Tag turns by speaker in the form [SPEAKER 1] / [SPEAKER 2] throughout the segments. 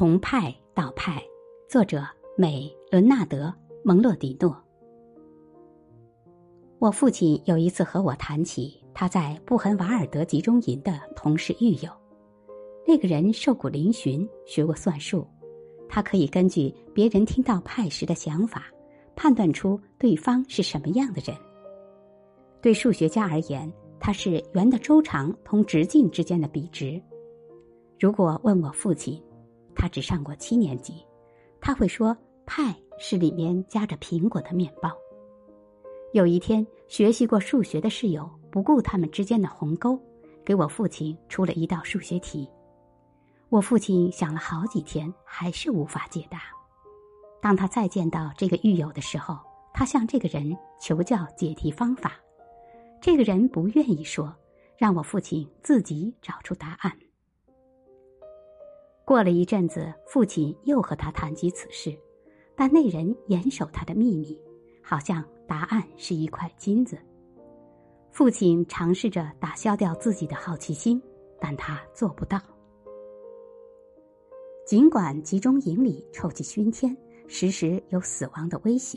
[SPEAKER 1] 从派到派，作者美伦纳德·蒙洛迪诺。我父亲有一次和我谈起他在布痕瓦尔德集中营的同事狱友，那个人瘦骨嶙峋，学过算术，他可以根据别人听到派时的想法，判断出对方是什么样的人。对数学家而言，他是圆的周长同直径之间的比值。如果问我父亲，他只上过七年级，他会说派是里面夹着苹果的面包。有一天，学习过数学的室友不顾他们之间的鸿沟，给我父亲出了一道数学题。我父亲想了好几天，还是无法解答。当他再见到这个狱友的时候，他向这个人求教解题方法。这个人不愿意说，让我父亲自己找出答案。过了一阵子，父亲又和他谈及此事，但那人严守他的秘密，好像答案是一块金子。父亲尝试着打消掉自己的好奇心，但他做不到。尽管集中营里臭气熏天，时时有死亡的威胁，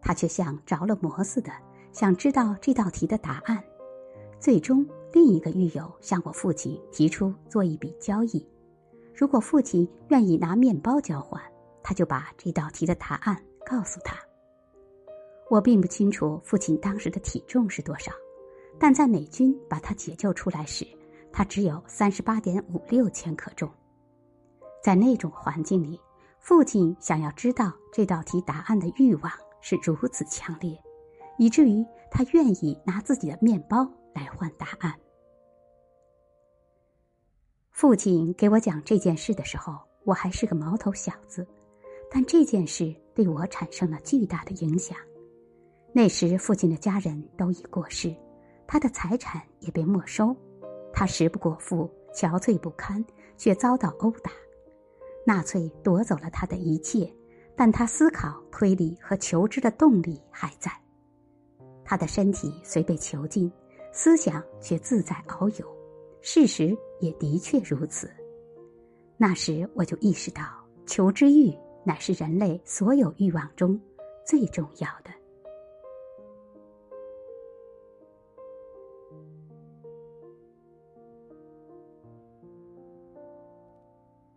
[SPEAKER 1] 他却像着了魔似的，想知道这道题的答案。最终，另一个狱友向我父亲提出做一笔交易。如果父亲愿意拿面包交换，他就把这道题的答案告诉他。我并不清楚父亲当时的体重是多少，但在美军把他解救出来时，他只有三十八点五六千克重。在那种环境里，父亲想要知道这道题答案的欲望是如此强烈，以至于他愿意拿自己的面包来换答案。父亲给我讲这件事的时候，我还是个毛头小子，但这件事对我产生了巨大的影响。那时，父亲的家人都已过世，他的财产也被没收，他食不果腹，憔悴不堪，却遭到殴打。纳粹夺走了他的一切，但他思考、推理和求知的动力还在。他的身体虽被囚禁，思想却自在遨游。事实也的确如此。那时我就意识到，求知欲乃是人类所有欲望中最重要的。